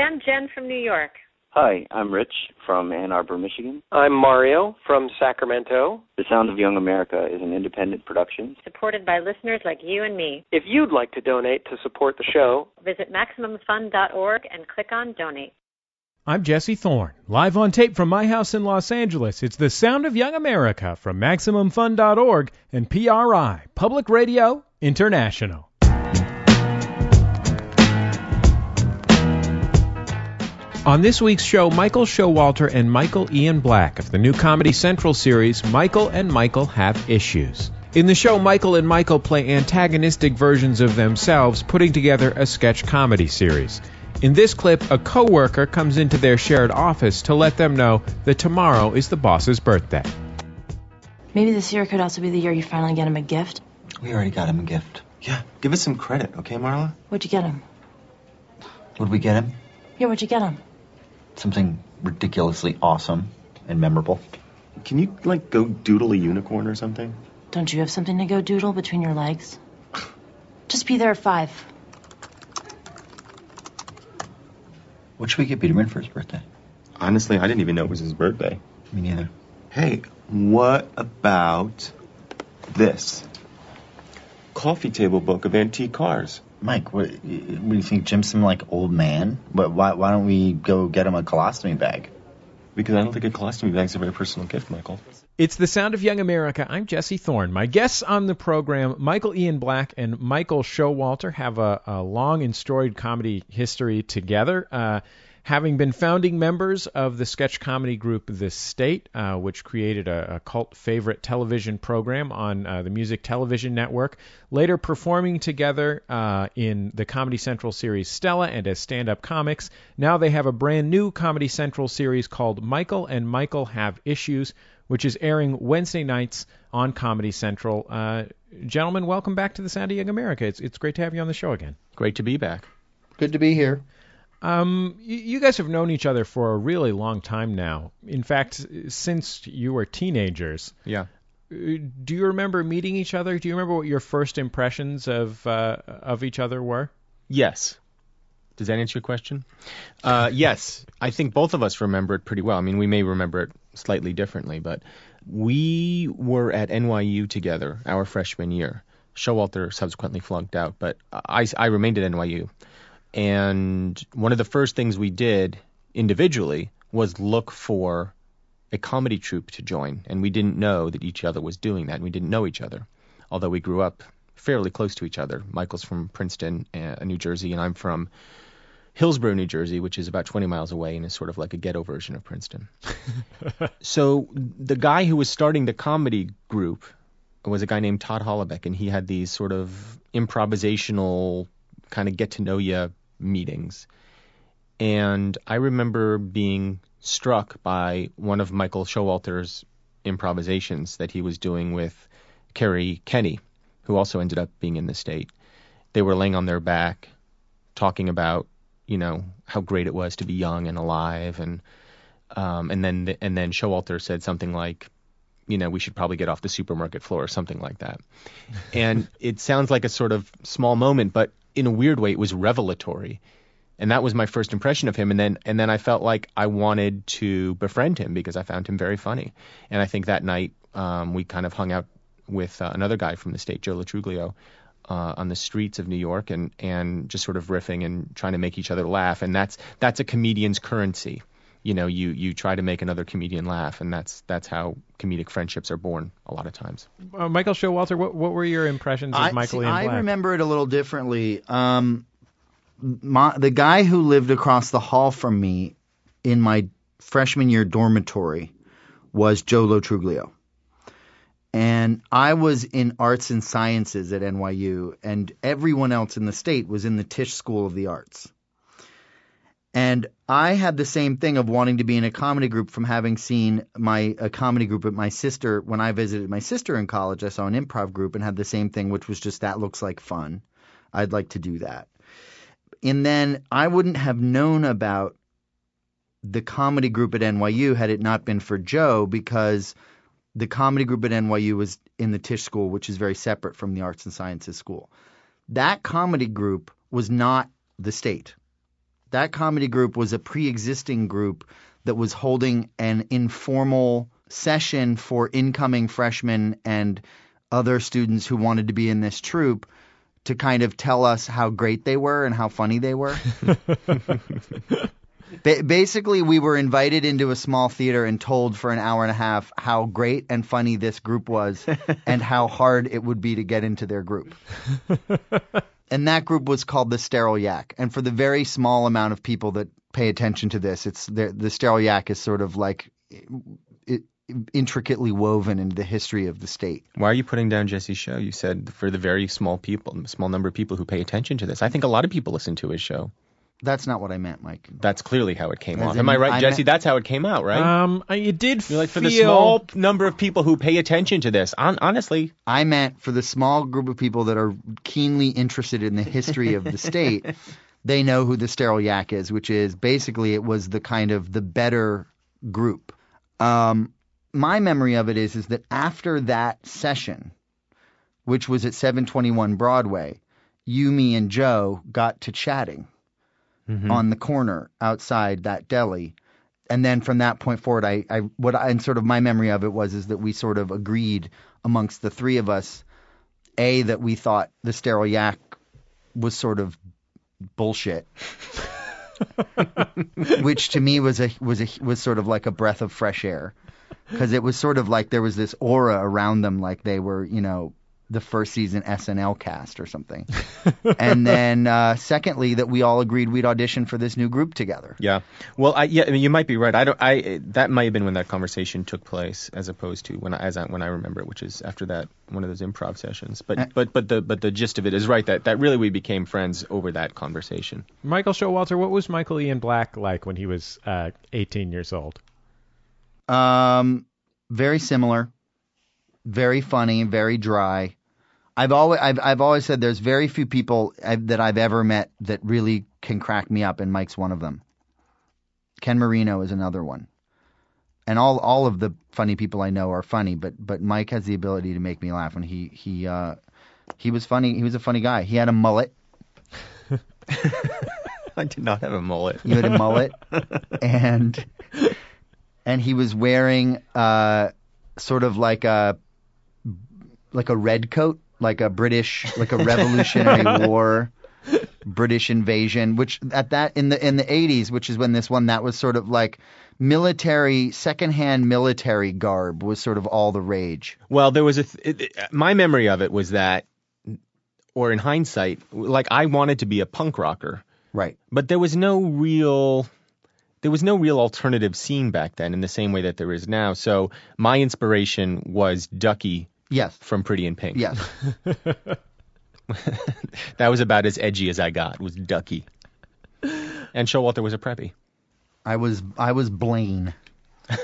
Hi, I'm Jen from New York. Hi, I'm Rich from Ann Arbor, Michigan. I'm Mario from Sacramento. The Sound of Young America is an independent production. Supported by listeners like you and me. If you'd like to donate to support the show, visit MaximumFun.org and click on Donate. I'm Jesse Thorne, live on tape from my house in Los Angeles. It's the Sound of Young America from MaximumFun.org and PRI, Public Radio International. On this week's show, Michael Showalter and Michael Ian Black of the new Comedy Central series, Michael and Michael Have Issues. In the show, Michael and Michael play antagonistic versions of themselves, putting together a sketch comedy series. In this clip, a coworker comes into their shared office to let them know that tomorrow is the boss's birthday. Maybe this year could also be the year you finally get him a gift. We already got him a gift. Yeah, give us some credit, okay, Marla? What'd you get him? What'd we get him? Yeah, what'd you get him? Something ridiculously awesome and memorable. Can you, like, go doodle a unicorn or something? Don't you have something to go doodle between your legs? Just be there at five. What should we get Peterman for his birthday? Honestly, I didn't even know it was his birthday. Me neither. Hey, what about this? Coffee table book of antique cars. Mike, what, what do you think? Jim's some like old man? But why, why don't we go get him a colostomy bag? Because I don't think a colostomy bag's a very personal gift, Michael. It's the Sound of Young America. I'm Jesse Thorne. My guests on the program, Michael Ian Black and Michael Showalter, have a, a long and storied comedy history together. Uh, having been founding members of the sketch comedy group The State, uh, which created a, a, cult favorite television program on uh, the Music Television Network, later performing together uh, in the Comedy Central series Stella and as stand up comics. Now they have a brand new Comedy Central series called Michael and Michael Have Issues, which is airing Wednesday nights on Comedy Central. Uh, gentlemen, welcome back to the Sound of Young America. It's, it's great to have you on the show again. Great to be back. Good to be here. Um, you guys have known each other for a really long time now. In fact, since you were teenagers. Yeah. Do you remember meeting each other? Do you remember what your first impressions of uh, of each other were? Yes. Does that answer your question? Uh, yes, I think both of us remember it pretty well. I mean, we may remember it slightly differently, but we were at NYU together our freshman year. Showalter subsequently flunked out, but I, I remained at NYU. And one of the first things we did individually was look for a comedy troupe to join. And we didn't know that each other was doing that. And we didn't know each other, although we grew up fairly close to each other. Michael's from Princeton, uh, New Jersey, and I'm from Hillsborough, New Jersey, which is about 20 miles away and is sort of like a ghetto version of Princeton. so the guy who was starting the comedy group was a guy named Todd Holoubek, and he had these sort of improvisational kind of get to know you meetings. And I remember being struck by one of Michael Showalter's improvisations that he was doing with Kerri Kenney, who also ended up being in the state. They were laying on their back, talking about, you know, how great it was to be young and alive, and um, and then the, and then Showalter said something like, you know, we should probably get off the supermarket floor or something like that. and it sounds like a sort of small moment, but in a weird way, it was revelatory. And that was my first impression of him. And then, and then I felt like I wanted to befriend him because I found him very funny. And I think that night um, we kind of hung out with uh, another guy from the state, Joe Lo Truglio, uh, on the streets of New York, and and just sort of riffing and trying to make each other laugh. And that's that's a comedian's currency you know you you try to make another comedian laugh and that's that's how comedic friendships are born a lot of times uh, michael showalter what what were your impressions of I, michael see, Ian i Black? remember it a little differently um my, the guy who lived across the hall from me in my freshman year dormitory was joe lo truglio and I was in arts and sciences at NYU, and everyone else in the state was in the Tisch School of the Arts. And I had the same thing of wanting to be in a comedy group from having seen my a comedy group at my sister when I visited my sister in college. I saw an improv group and had the same thing, which was just that looks like fun. I'd like to do that. And then I wouldn't have known about the comedy group at NYU had it not been for Joe because the comedy group at NYU was in the Tisch School, which is very separate from the Arts and Sciences School. That comedy group was not the state That comedy group was a pre-existing group that was holding an informal session for incoming freshmen and other students who wanted to be in this troupe to kind of tell us how great they were and how funny they were. Ba- basically, we were invited into a small theater and told for an hour and a half how great and funny this group was and how hard it would be to get into their group. and that group was called the Sterile Yak. And for the very small amount of people that pay attention to this, it's the, the Sterile Yak is sort of like it, intricately woven into the history of the state. Why are you putting down Jesse's show? You said for the very small people, small number of people who pay attention to this. I think a lot of people listen to his show. That's not what I meant, Mike. That's clearly how it came As off. in, Am I right, I Jesse? meant- That's how it came out, right? Um, I- it did You're like for feel the small number of people who pay attention to this. On, honestly, I meant for the small group of people that are keenly interested in the history of the state, they know who the Sterile Yak is, which is basically it was the kind of the better group. Um, my memory of it is is that after that session, which was at 721 Broadway, you, me, and Joe got to chatting Mm-hmm. on the corner outside that deli. And then from that point forward, I, I what I, and sort of my memory of it was is that we sort of agreed amongst the three of us, a that we thought the sterile yak was sort of bullshit, which to me was a was a was sort of like a breath of fresh air, because it was sort of like there was this aura around them, like they were you know the first season SNL cast or something. and then uh, secondly, that we all agreed we'd audition for this new group together. yeah. Well, I, yeah, I mean, you might be right. I don't. I that might have been when that conversation took place, as opposed to when I, as I, when I remember it, which is after that one of those improv sessions. But Uh, but but the but the gist of it is right that that really we became friends over that conversation. Michael Showalter, what was Michael Ian Black like when he was uh, 18 years old? Um, very similar, very funny, very dry. I've always I've I've always said there's very few people I've, that I've ever met that really can crack me up, and Mike's one of them. Ken Marino is another one, and all all of the funny people I know are funny, but but Mike has the ability to make me laugh, and he he uh he was funny. He was a funny guy. He had a mullet. I did not have a mullet. You had a mullet, and and he was wearing uh, sort of like a like a red coat, like a British, like a Revolutionary War British invasion, which at that in the in the 80s, which is when this one that was sort of like military secondhand military garb was sort of all the rage. Well, there was a. Th- it, my memory of it was that, or in hindsight, like I wanted to be a punk rocker, Right. but there was no real. There was no real alternative scene back then in the same way that there is now. So my inspiration was Ducky Yes. from Pretty in Pink. Yes. that was about as edgy as I got. Was Ducky. And Showalter was a preppy. I was I was Blaine.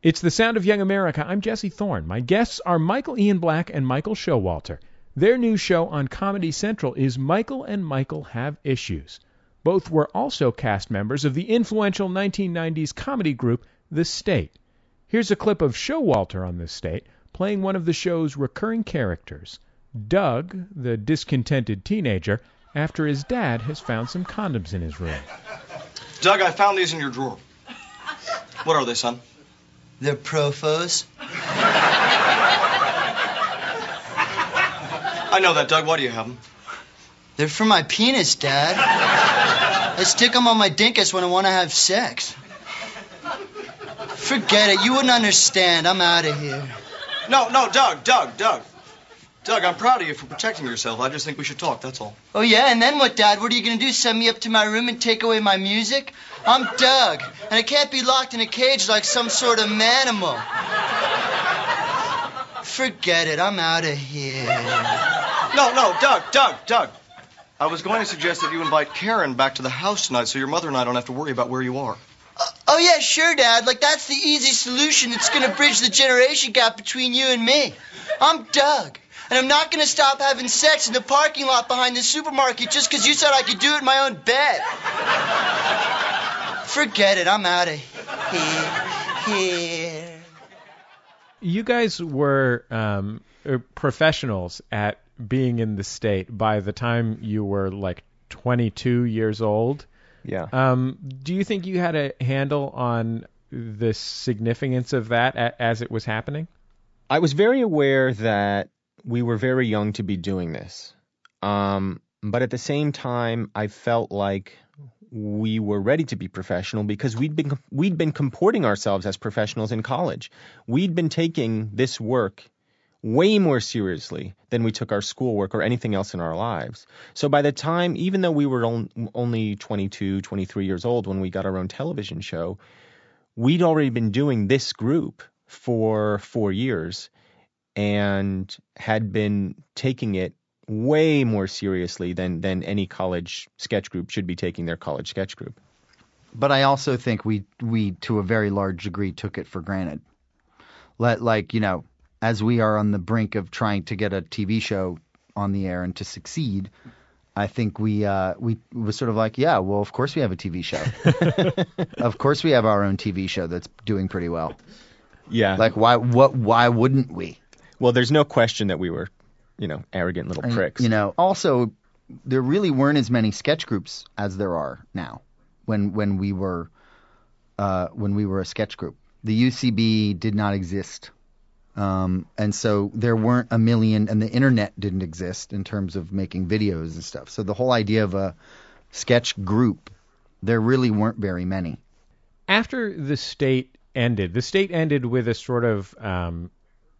It's the sound of young America. I'm Jesse Thorne. My guests are Michael Ian Black and Michael Showalter. Their new show on Comedy Central is Michael and Michael Have Issues. Both were also cast members of the influential 1990s comedy group The State. Here's a clip of Showalter on The State playing one of the show's recurring characters, Doug, the discontented teenager, after his dad has found some condoms in his room. Doug, I found these in your drawer. What are they, son? They're profos. I know that, Doug. Why do you have them? They're for my penis, Dad. I stick them on my dinkus when I want to have sex. Forget it. You wouldn't understand. I'm out of here. No, no, Doug, Doug, Doug. Doug, I'm proud of you for protecting yourself. I just think we should talk, that's all. Oh, yeah? And then what, Dad? What are you going to do? Send me up to my room and take away my music? I'm Doug, and I can't be locked in a cage like some sort of manimal. Forget it. I'm out of here. No, no, Doug, Doug, Doug. I was going to suggest that you invite Karen back to the house tonight so your mother and I don't have to worry about where you are. Oh, yeah, sure, Dad. Like, that's the easy solution that's to bridge the generation gap between you and me. I'm Doug. And I'm not to stop having sex in the parking lot behind the supermarket just because you said I could do it in my own bed. Forget it. I'm out of here. here. You guys were um, uh, professionals at being in the state by the time you were like 22 years old. Yeah. Um, do you think you had a handle on the significance of that a- as it was happening? I was very aware that we were very young to be doing this. Um, but at the same time, I felt like we were ready to be professional because we'd been we'd been comporting ourselves as professionals in college. We'd been taking this work way more seriously than we took our schoolwork or anything else in our lives. So by the time even though we were on, only 22, 23 years old when we got our own television show, we'd already been doing this group for 4 years and had been taking it way more seriously than than any college sketch group should be taking their college sketch group. But I also think we we to a very large degree took it for granted. Let like you know, as we are on the brink of trying to get a TV show on the air and to succeed, I think we uh, we was sort of like, yeah, well, of course we have a TV show. of course we have our own TV show that's doing pretty well. Yeah. Like why what why wouldn't we? Well, there's no question that we were, you know, arrogant little And, pricks. You know, also there really weren't as many sketch groups as there are now. When when we were uh, when we were a sketch group, the UCB did not exist, um, and so there weren't a million, and the internet didn't exist in terms of making videos and stuff. So the whole idea of a sketch group, there really weren't very many. After the state ended, the state ended with a sort of um,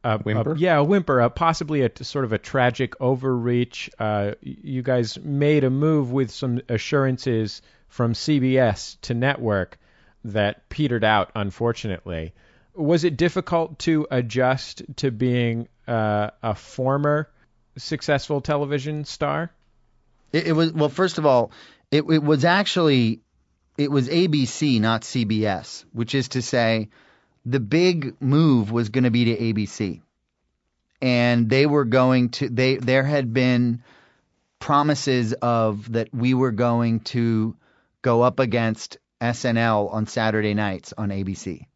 a, Whimper? a- yeah, a whimper, a, possibly a sort of a tragic overreach. Uh, you guys made a move with some assurances from CBS to network that petered out, unfortunately. Was it difficult to adjust to being uh, a former successful television star? It, it was well. First of all, it, it was actually it was ABC, not CBS, which is to say, the big move was going to be to ABC, and they were going to they there had been promises of that we were going to go up against SNL on Saturday nights on ABC.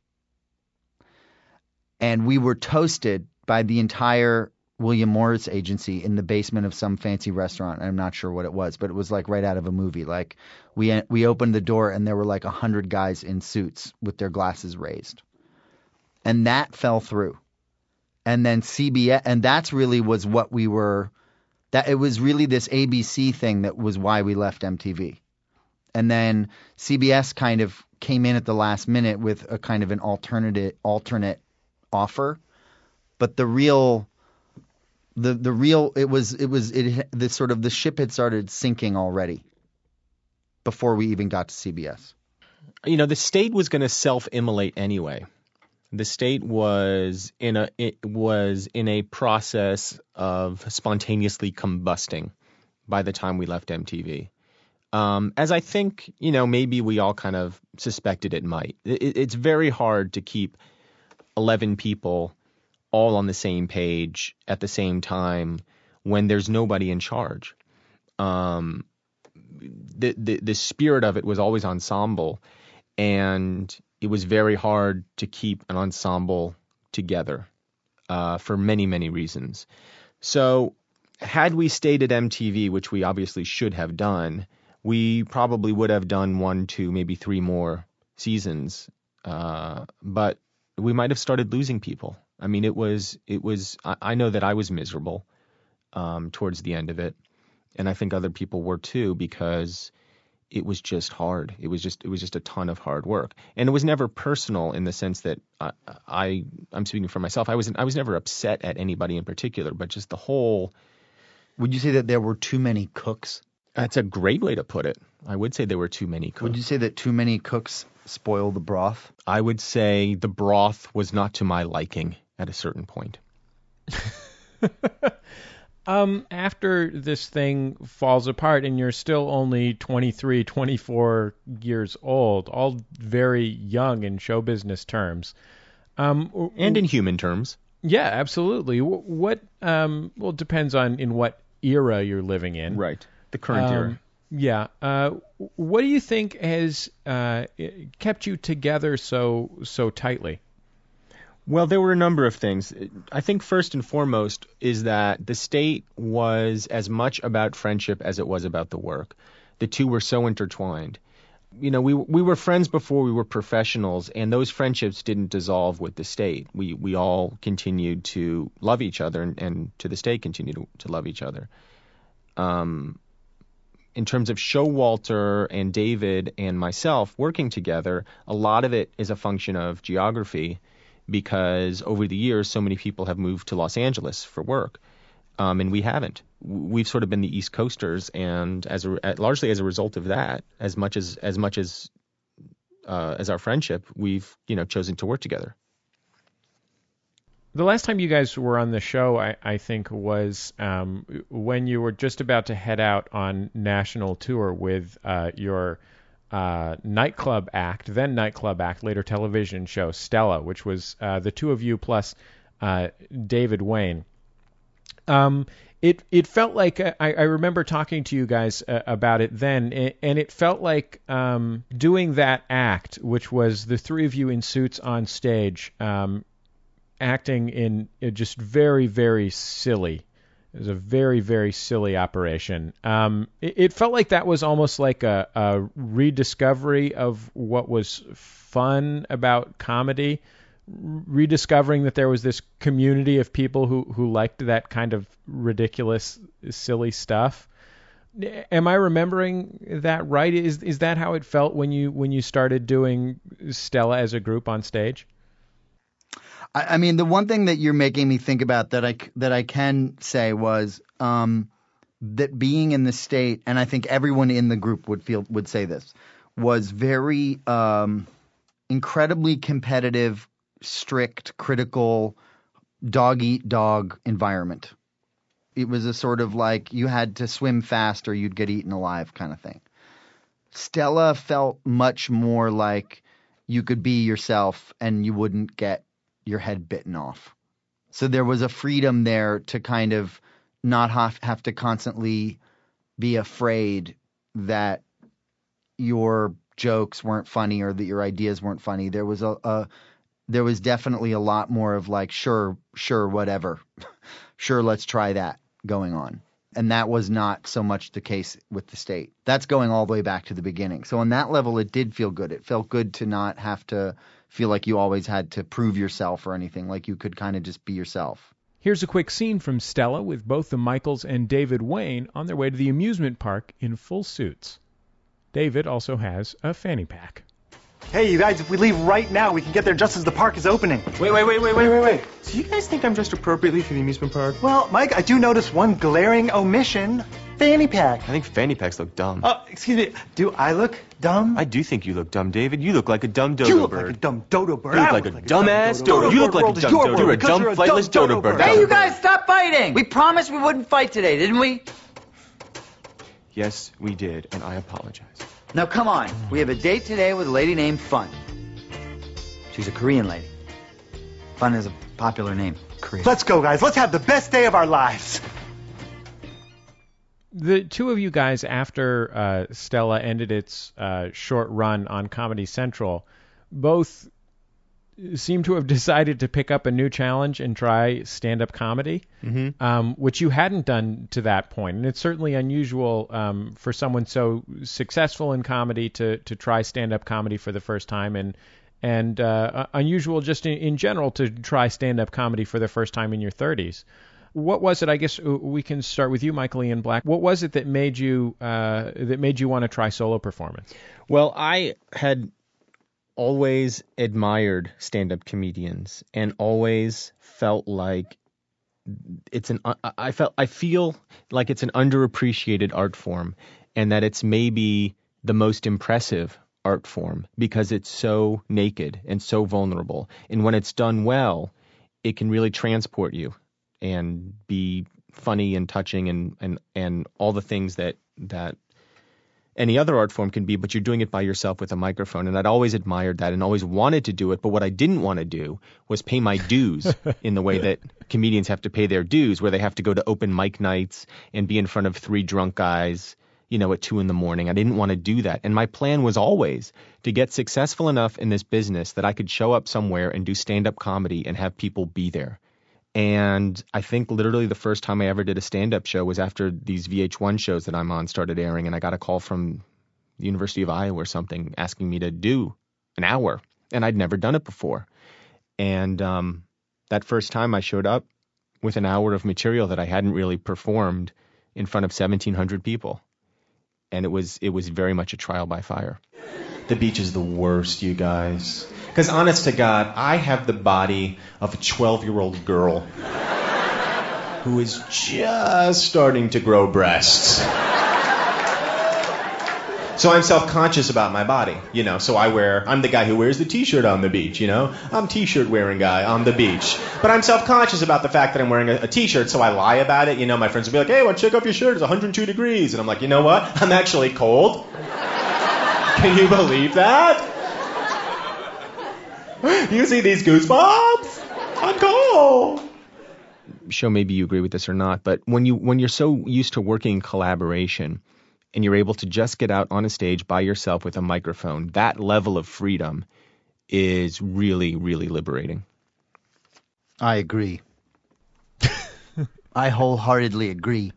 And we were toasted by the entire William Morris agency in the basement of some fancy restaurant. I'm not sure what it was, but it was like right out of a movie. Like we we opened the door and there were like a hundred guys in suits with their glasses raised, and that fell through. And then CBS, and that's really was what we were. That it was really this ABC thing that was why we left MTV. And then CBS kind of came in at the last minute with a kind of an alternative alternate offer, but the real the the real it was it was it the sort of the ship had started sinking already before we even got to CBS. you know, the state was going to self-immolate anyway. The state was in a it was in a process of spontaneously combusting by the time we left MTV. Um, as I think, you know, maybe we all kind of suspected it might. It, it's very hard to keep 11 people all on the same page at the same time when there's nobody in charge. Um, the, the the spirit of it was always ensemble, and it was very hard to keep an ensemble together uh, for many many reasons. So, had we stayed at MTV, which we obviously should have done, we probably would have done one, two, maybe three more seasons. Uh, but we might have started losing people. I mean, it was it was. I, I know that I was miserable um, towards the end of it, and I think other people were too because it was just hard. It was just it was just a ton of hard work, and it was never personal in the sense that I, I I'm speaking for myself. I was I was never upset at anybody in particular, but just the whole. Would you say that there were too many cooks? That's a great way to put it. I would say there were too many cooks. Would you say that too many cooks spoil the broth? I would say the broth was not to my liking at a certain point. Um, after this thing falls apart and you're still only 23, 24 years old, all very young in show business terms. Um, And in human terms. yeah, absolutely. What um, well it depends on in what era you're living in. Right. The current Um, era. Yeah. Uh, what do you think has uh, kept you together so so tightly? Well, there were a number of things. I think first and foremost is that the state was as much about friendship as it was about the work. The two were so intertwined. you know, we we were friends before we were professionals, and those friendships didn't dissolve with the state. We we all continued to love each other, and, and to this day continue to, to love each other. Um, in terms of Showalter and David and myself working together, a lot of it is a function of geography, because over the years, so many people have moved to Los Angeles for work, um, and we haven't we've sort of been the East Coasters, and as a, largely as a result of that, as much as as much as uh, as our friendship, we've you know chosen to work together. The last time you guys were on the show, I, I think, was um, when you were just about to head out on national tour with uh, your uh, nightclub act, then nightclub act, later television show, Stella, which was uh, the two of you plus uh, David Wain. Um, it it felt like uh, I, I remember talking to you guys uh, about it then, and it felt like um, doing that act, which was the three of you in suits on stage, um, acting in just very very silly. It was a very very silly operation. Um, it, it, felt like that was almost like a, a rediscovery of what was fun about comedy rediscovering that there was this community of people who who liked that kind of ridiculous silly stuff am i remembering that right is is that how it felt when you when you started doing stella as a group on stage I, I mean the one thing that you're making me think about that i that i can say was um, that being in the state and i think everyone in the group would feel would say this was very um, incredibly competitive strict, critical, dog eat dog environment. It was a sort of like you had to swim fast or you'd get eaten alive kind of thing. Stella felt much more like you could be yourself and you wouldn't get your head bitten off. So there was a freedom there to kind of not have, have to constantly be afraid that your jokes weren't funny or that your ideas weren't funny. There was a, a there was definitely a lot more of like, sure, sure, whatever. sure, let's try that going on. And that was not so much the case with the state. That's going all the way back to the beginning. So on that level, it did feel good. It felt good to not have to feel like you always had to prove yourself or anything. Like you could kind of just be yourself. Here's a quick scene from Stella with both the Michaels and David Wain on their way to the amusement park in full suits. David also has a fanny pack. Hey, you guys, if we leave right now, we can get there just as the park is opening. Wait, wait, wait, wait, wait, wait, wait. So you guys think I'm dressed appropriately for the amusement park? Well, Mike, I do notice one glaring omission. Fanny pack. I think fanny packs look dumb. Oh, excuse me. Do I look dumb? I do think you look dumb, David. You look like a dumb dodo bird. you look bird. like a dumb dodo bird. You look like, a, like dumbass dodo. You look like a dumb dodo. You're a dumb, flightless dodo bird. Hey, you guys, stop fighting! We promised we wouldn't fight today, didn't we? Yes, we did, and I apologize. Now, come on. We have a date today with a lady named Fun. She's a Korean lady. Fun is a popular name. Korean. Let's go, guys. Let's have the best day of our lives. The two of you guys, after uh, Stella ended its uh, short run on Comedy Central, both seem to have decided to pick up a new challenge and try stand-up comedy, mm-hmm. um, which you hadn't done to that point. point, and it's certainly unusual um, for someone so successful in comedy to to try stand-up comedy for the first time, and and uh, unusual just in, in general to try stand-up comedy for the first time in your 30s. What was it? I guess uh, we can start with you, Michael Ian Black. What was it that made you uh, that made you want to try solo performance? Well, I had always admired stand-up comedians and always felt like it's an I felt I feel like it's an underappreciated art form and that it's maybe the most impressive art form because it's so naked and so vulnerable. And when it's done well, it can really transport you and be funny and touching and and and all the things that that any other art form can be, but you're doing it by yourself with a microphone. And I'd always admired that and always wanted to do it. But what I didn't want to do was pay my dues in the way that comedians have to pay their dues, where they have to go to open mic nights and be in front of three drunk guys you know, at two in the morning. I didn't want to do that. And my plan was always to get successful enough in this business that I could show up somewhere and do stand up comedy and have people be there. And I think literally the first time I ever did a stand up show was after these VH1 shows that I'm on started airing. And I got a call from the University of Iowa or something, asking me to do an hour, and I'd never done it before. And um, that first time I showed up with an hour of material that I hadn't really performed in front of 1,700 people, and it was it was very much a trial by fire. The beach is the worst, you guys. Because honest to God, I have the body of a 12 year old girl who is just starting to grow breasts. So I'm self-conscious about my body, you know. So I wear, I'm the guy who wears the t-shirt on the beach, you know. I'm t-shirt wearing guy on the beach. But I'm self-conscious about the fact that I'm wearing a, t-shirt, so I lie about it. You know, my friends will be like, hey, you take off your shirt? It's 102 degrees. And I'm like, you know what? I'm actually cold. Can you believe that? You see these goosebumps? I'm cold. show maybe you agree with this or not, but when you when you're so used to working in collaboration and you're able to just get out on a stage by yourself with a microphone, that level of freedom is really really liberating. I agree. I wholeheartedly agree.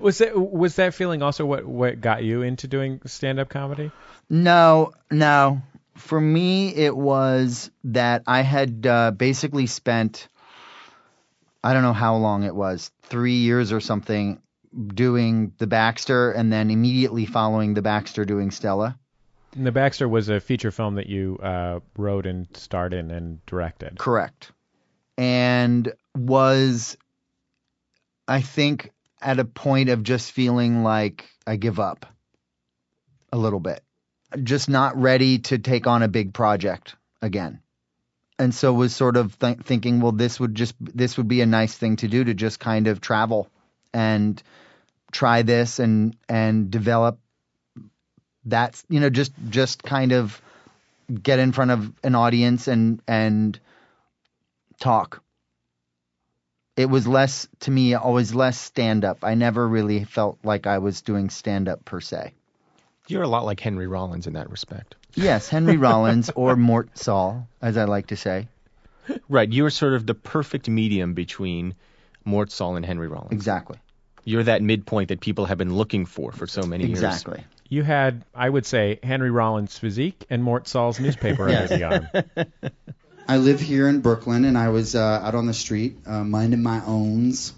Was that was that feeling also what what got you into doing stand up comedy? No, no. For me, it was that I had uh, basically spent, I don't know how long it was, three years or something, doing the Baxter, and then immediately following the Baxter doing Stella. And the Baxter was a feature film that you uh, wrote and starred in and directed. Correct. And was, I think, at a point of just feeling like I give up a little bit. Just not ready to take on a big project again. And so was sort of th- thinking, well, this would just this would be a nice thing to do to just kind of travel and try this and and develop that you know just just kind of get in front of an audience and and talk. It was less to me always less stand up i never really felt like i was doing stand up per se You're a lot like Henry Rollins in that respect. yes henry rollins or mort sahl as i like to say Right, you're sort of the perfect medium between Mort Sahl and Henry Rollins. exactly You're that midpoint that people have been looking for for so many years. exactly You had, I would say, Henry Rollins' physique and Mort Sahl's newspaper under the arm. I live here in Brooklyn, and I was uh, out on the street uh, minding my owns.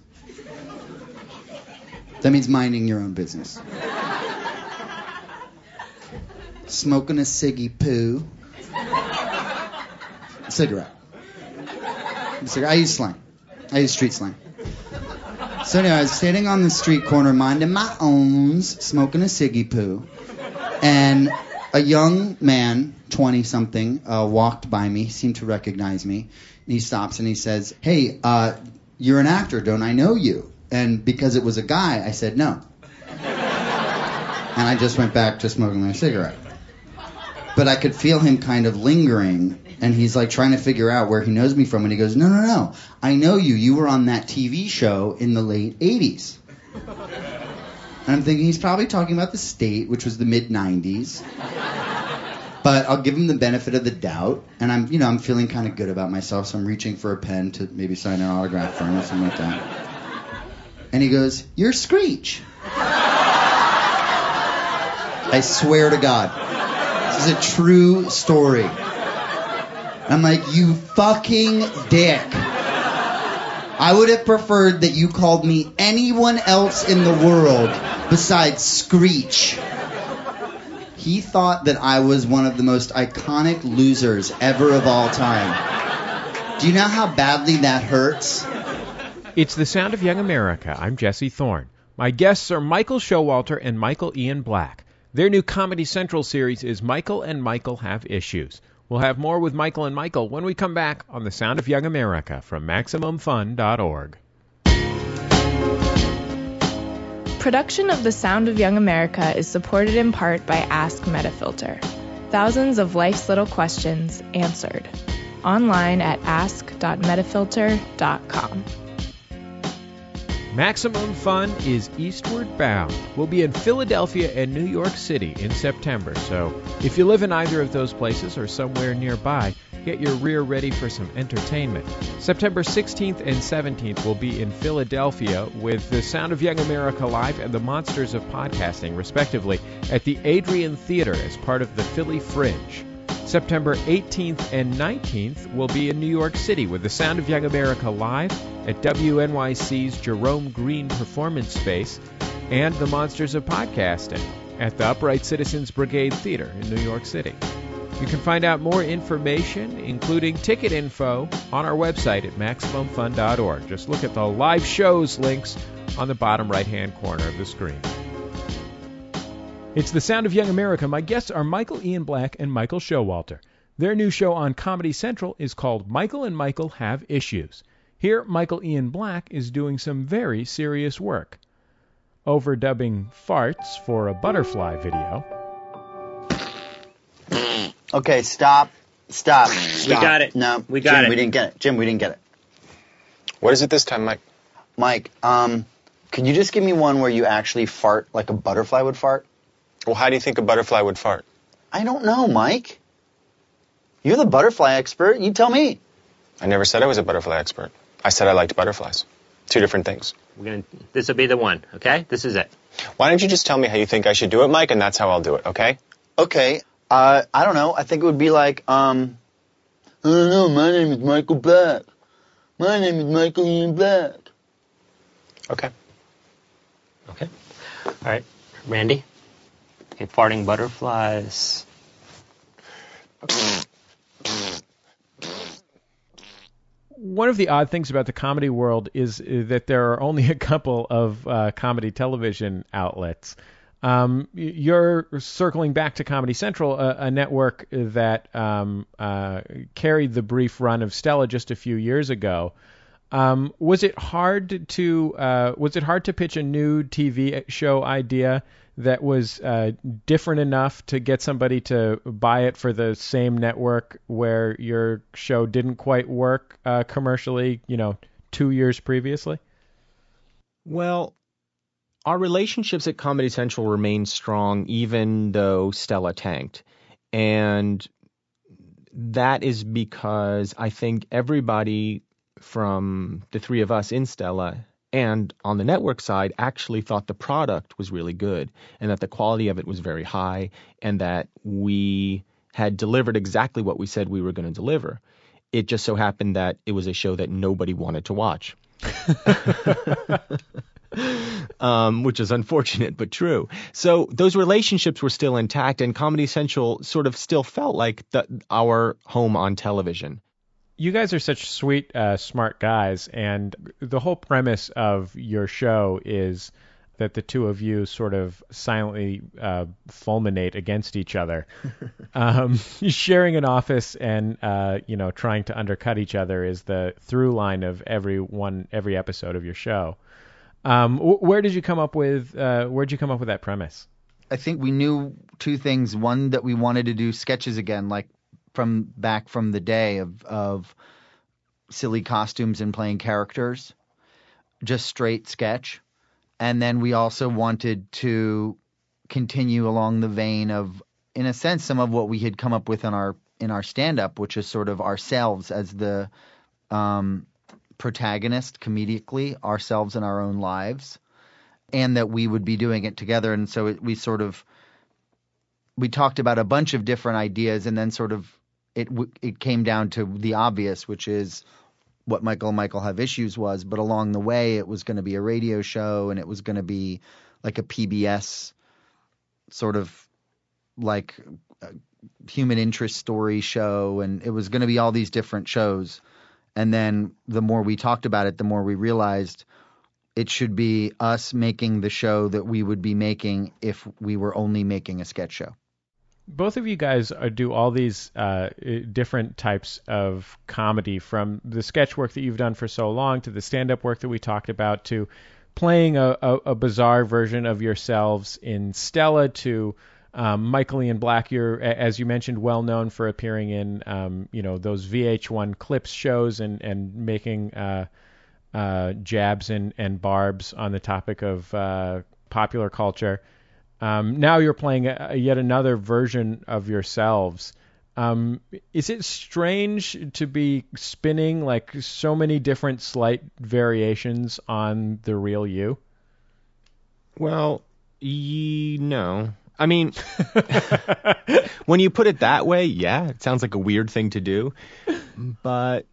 That means minding your own business. Smoking a ciggy poo. Cigarette. Cigarette. I use slang. I use street slang. So anyway, I was standing on the street corner minding my owns, smoking a ciggy poo, and a young man, 20 something, uh, walked by me, seemed to recognize me. And he stops and he says, Hey, uh, you're an actor, don't I know you? And because it was a guy, I said no. And I just went back to smoking my cigarette. But I could feel him kind of lingering, and he's like trying to figure out where he knows me from. And he goes, No, no, no. I know you. You were on that TV show in the late 80s. And I'm thinking he's probably talking about the state, which was the mid 90s. But I'll give him the benefit of the doubt, and I'm, you know, I'm feeling kind of good about myself, so I'm reaching for a pen to maybe sign an autograph for him or something like that. And he goes, "You're Screech." I swear to God, is a true story. I'm like, you fucking dick. I would have preferred that you called me anyone else in the world besides Screech. He thought that I was one of the most iconic losers ever of all time. Do you know how badly that hurts? It's the sound of young America. I'm Jesse Thorne. My guests are Michael Showalter and Michael Ian Black. Their new Comedy Central series is Michael and Michael Have Issues. We'll have more with Michael and Michael when we come back on The Sound of Young America from MaximumFun.org. Production of The Sound of Young America is supported in part by Ask Metafilter. Thousands of life's little questions answered. Online at ask.metafilter.com. Maximum Fun is eastward bound. We'll be in Philadelphia and New York City in September, so if you live in either of those places or somewhere nearby, Get your rear ready for some entertainment. September 16th and 17th will be in Philadelphia with the Sound of Young America Live and the Monsters of Podcasting, respectively, at the Adrienne Theater as part of the Philly Fringe. September 18th and 19th will be in New York City with the Sound of Young America Live at WNYC's Jerome Green Performance Space and the Monsters of Podcasting at the Upright Citizens Brigade Theater in New York City. You can find out more information, including ticket info, on our website at MaximumFun.org. Just look at the live shows links on the bottom right hand corner of the screen. It's the Sound of Young America. My guests are Michael Ian Black and Michael Showalter. Their new show on Comedy Central is called Michael and Michael Have Issues. Here, Michael Ian Black is doing some very serious work. Overdubbing farts for a butterfly video. Okay, stop. Stop. We got it. No, We got Jim, it. We didn't get it. Jim, we didn't get it. What is it this time, Mike? Mike, um, could you just give me one where you actually fart like a butterfly would fart? Well, how do you think a butterfly would fart? I don't know, Mike. You're the butterfly expert. You tell me. I never said I was a butterfly expert. I said I liked butterflies. Two different things. We're gonna. This will be the one. Okay. This is it. Why don't you just tell me how you think I should do it, Mike, and that's how I'll do it, okay? Okay. Uh, I don't know. I think it would be like, um, I don't know. My name is Michael Black. My name is Michael Ian Black. Okay. Okay. All right, Randy. Okay, farting butterflies. One of the odd things about the comedy world is uh, that there are only a couple of uh, comedy television outlets. Um, you're circling back to Comedy Central, a, a network that um, uh, carried the brief run of Stella just a few years ago. Um, was it hard to uh, was it hard to pitch a new TV show idea that was uh, different enough to get somebody to buy it for the same network where your show didn't quite work uh, commercially? You know, two years previously. Well, our relationships at Comedy Central remain strong even though Stella tanked. And that is because I think everybody from the three of us in Stella and on the network side actually thought the product was really good and that the quality of it was very high and that we had delivered exactly what we said we were going to deliver. It just so happened that it was a show that nobody wanted to watch. um, which is unfortunate but true. So those relationships were still intact, and Comedy Central sort of still felt like the, our home on television. You guys are such sweet, uh, smart guys, and the whole premise of your show is that the two of you sort of silently uh, fulminate against each other, um, sharing an office and uh, you know trying to undercut each other is the through line of every one every episode of your show. Um, wh- where did you come up with uh, where did you come up with that premise? I think we knew two things. One that we wanted to do sketches again, like from back from the day of of silly costumes and playing characters, just straight sketch. And then we also wanted to continue along the vein of, in a sense, some of what we had come up with in our in our stand up, which is sort of ourselves as the um, protagonist comedically, ourselves in our own lives and that we would be doing it together. And so it, we sort of we talked about a bunch of different ideas, and then sort of it it came down to the obvious, which is what Michael and Michael have issues was. But along the way, it was going to be a radio show, and it was going to be like a PBS sort of like uh, human interest story show, and it was going to be all these different shows. And then the more we talked about it, the more we realized it should be us making the show that we would be making if we were only making a sketch show. Both of you guys uh, do all these uh, different types of comedy from the sketch work that you've done for so long to the stand-up work that we talked about to playing a, a, a bizarre version of yourselves in Stella to um, Michael Ian Black. You're, as you mentioned, well known for appearing in um, you know those VH1 clips shows and and making uh, uh, jabs and, and barbs on the topic of uh, popular culture. Um, now you're playing a, a yet another version of yourselves. Um, is it strange to be spinning like so many different slight variations on the real you? Well, ye no. I mean, when you put it that way, yeah, it sounds like a weird thing to do. But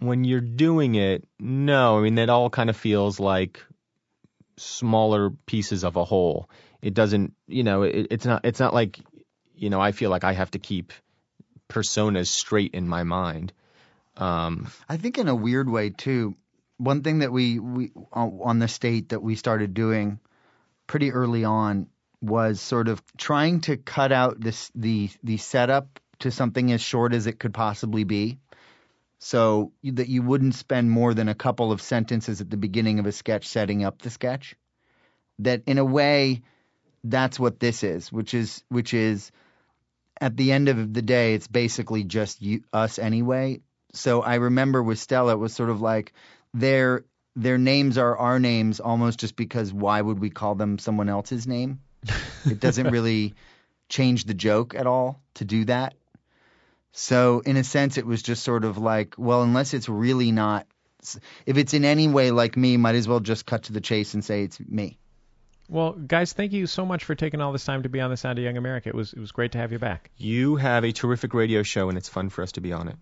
when you're doing it, no. I mean, that all kind of feels like smaller pieces of a whole. It doesn't, you know, it, it's not. It's not like, you know, I feel like I have to keep personas straight in my mind. Um, I think in a weird way too. One thing that we we on the state that we started doing pretty early on was sort of trying to cut out this the the setup to something as short as it could possibly be so that you wouldn't spend more than a couple of sentences at the beginning of a sketch setting up the sketch that in a way that's what this is which is which is at the end of the day it's basically just you, us anyway so i remember with stella it was sort of like their their names are our names almost just because why would we call them someone else's name it doesn't really change the joke at all to do that. So, in a sense, it was just sort of like, well, unless it's really not, if it's in any way like me, might as well just cut to the chase and say it's me. Well, guys, thank you so much for taking all this time to be on the Sound of Young America. It was it was great to have you back. You have a terrific radio show, and it's fun for us to be on it.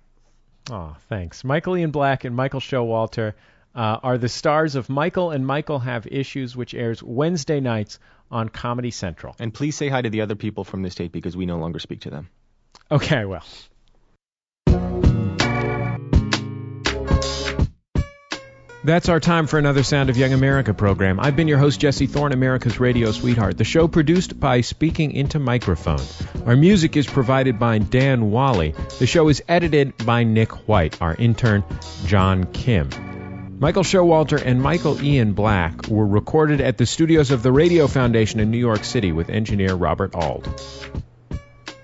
Oh, thanks. Michael Ian Black and Michael Showalter uh, are the stars of Michael and Michael Have Issues, which airs Wednesday nights on Comedy Central. And please say hi to the other people from the state because we no longer speak to them. Okay, I That's our time for another Sound of Young America program. I've been your host, Jesse Thorn, America's radio sweetheart. The show produced by Speaking Into Microphone. Our music is provided by Dan Wally. The show is edited by Nick White. Our intern, John Kim. Michael Showalter and Michael Ian Black were recorded at the studios of the Radio Foundation in New York City with engineer Robert Auld.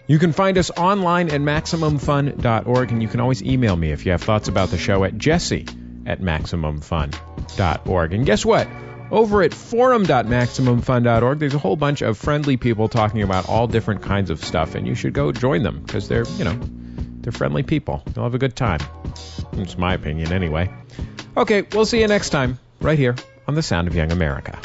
You can find us online at MaximumFun.org, and you can always email me if you have thoughts about the show at jesse at MaximumFun.org. And guess what? Over at forum.maximumfun.org, there's a whole bunch of friendly people talking about all different kinds of stuff, and you should go join them because they're, you know, they're friendly people. You'll have a good time. It's my opinion, anyway. Okay, we'll see you next time, right here on The Sound of Young America.